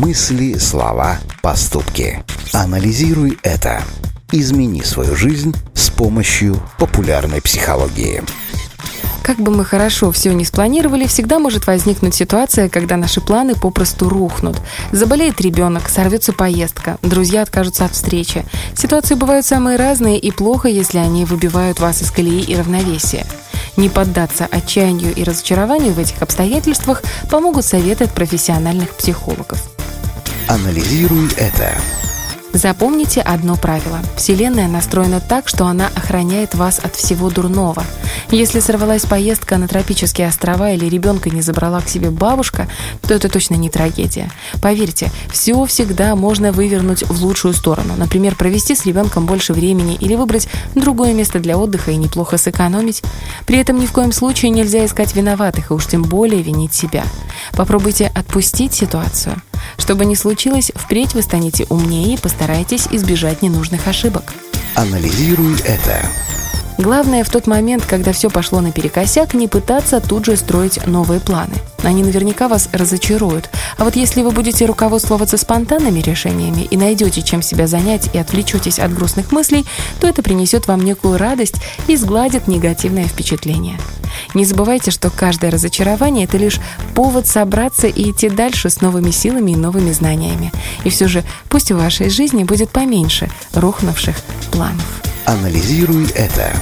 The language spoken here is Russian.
Мысли, слова, поступки. Анализируй это. Измени свою жизнь с помощью популярной психологии. Как бы мы хорошо все не спланировали, всегда может возникнуть ситуация, когда наши планы попросту рухнут. Заболеет ребенок, сорвется поездка, друзья откажутся от встречи. Ситуации бывают самые разные и плохо, если они выбивают вас из колеи и равновесия. Не поддаться отчаянию и разочарованию в этих обстоятельствах помогут советы от профессиональных психологов. Анализируй это. Запомните одно правило. Вселенная настроена так, что она охраняет вас от всего дурного. Если сорвалась поездка на тропические острова или ребенка не забрала к себе бабушка, то это точно не трагедия. Поверьте, все всегда можно вывернуть в лучшую сторону. Например, провести с ребенком больше времени или выбрать другое место для отдыха и неплохо сэкономить. При этом ни в коем случае нельзя искать виноватых и уж тем более винить себя. Попробуйте отпустить ситуацию. Что бы ни случилось, впредь вы станете умнее и постарайтесь избежать ненужных ошибок. Анализируй это. Главное в тот момент, когда все пошло наперекосяк, не пытаться тут же строить новые планы. Они наверняка вас разочаруют. А вот если вы будете руководствоваться спонтанными решениями и найдете чем себя занять и отвлечетесь от грустных мыслей, то это принесет вам некую радость и сгладит негативное впечатление. Не забывайте, что каждое разочарование – это лишь повод собраться и идти дальше с новыми силами и новыми знаниями. И все же пусть в вашей жизни будет поменьше рухнувших планов. Анализируй это.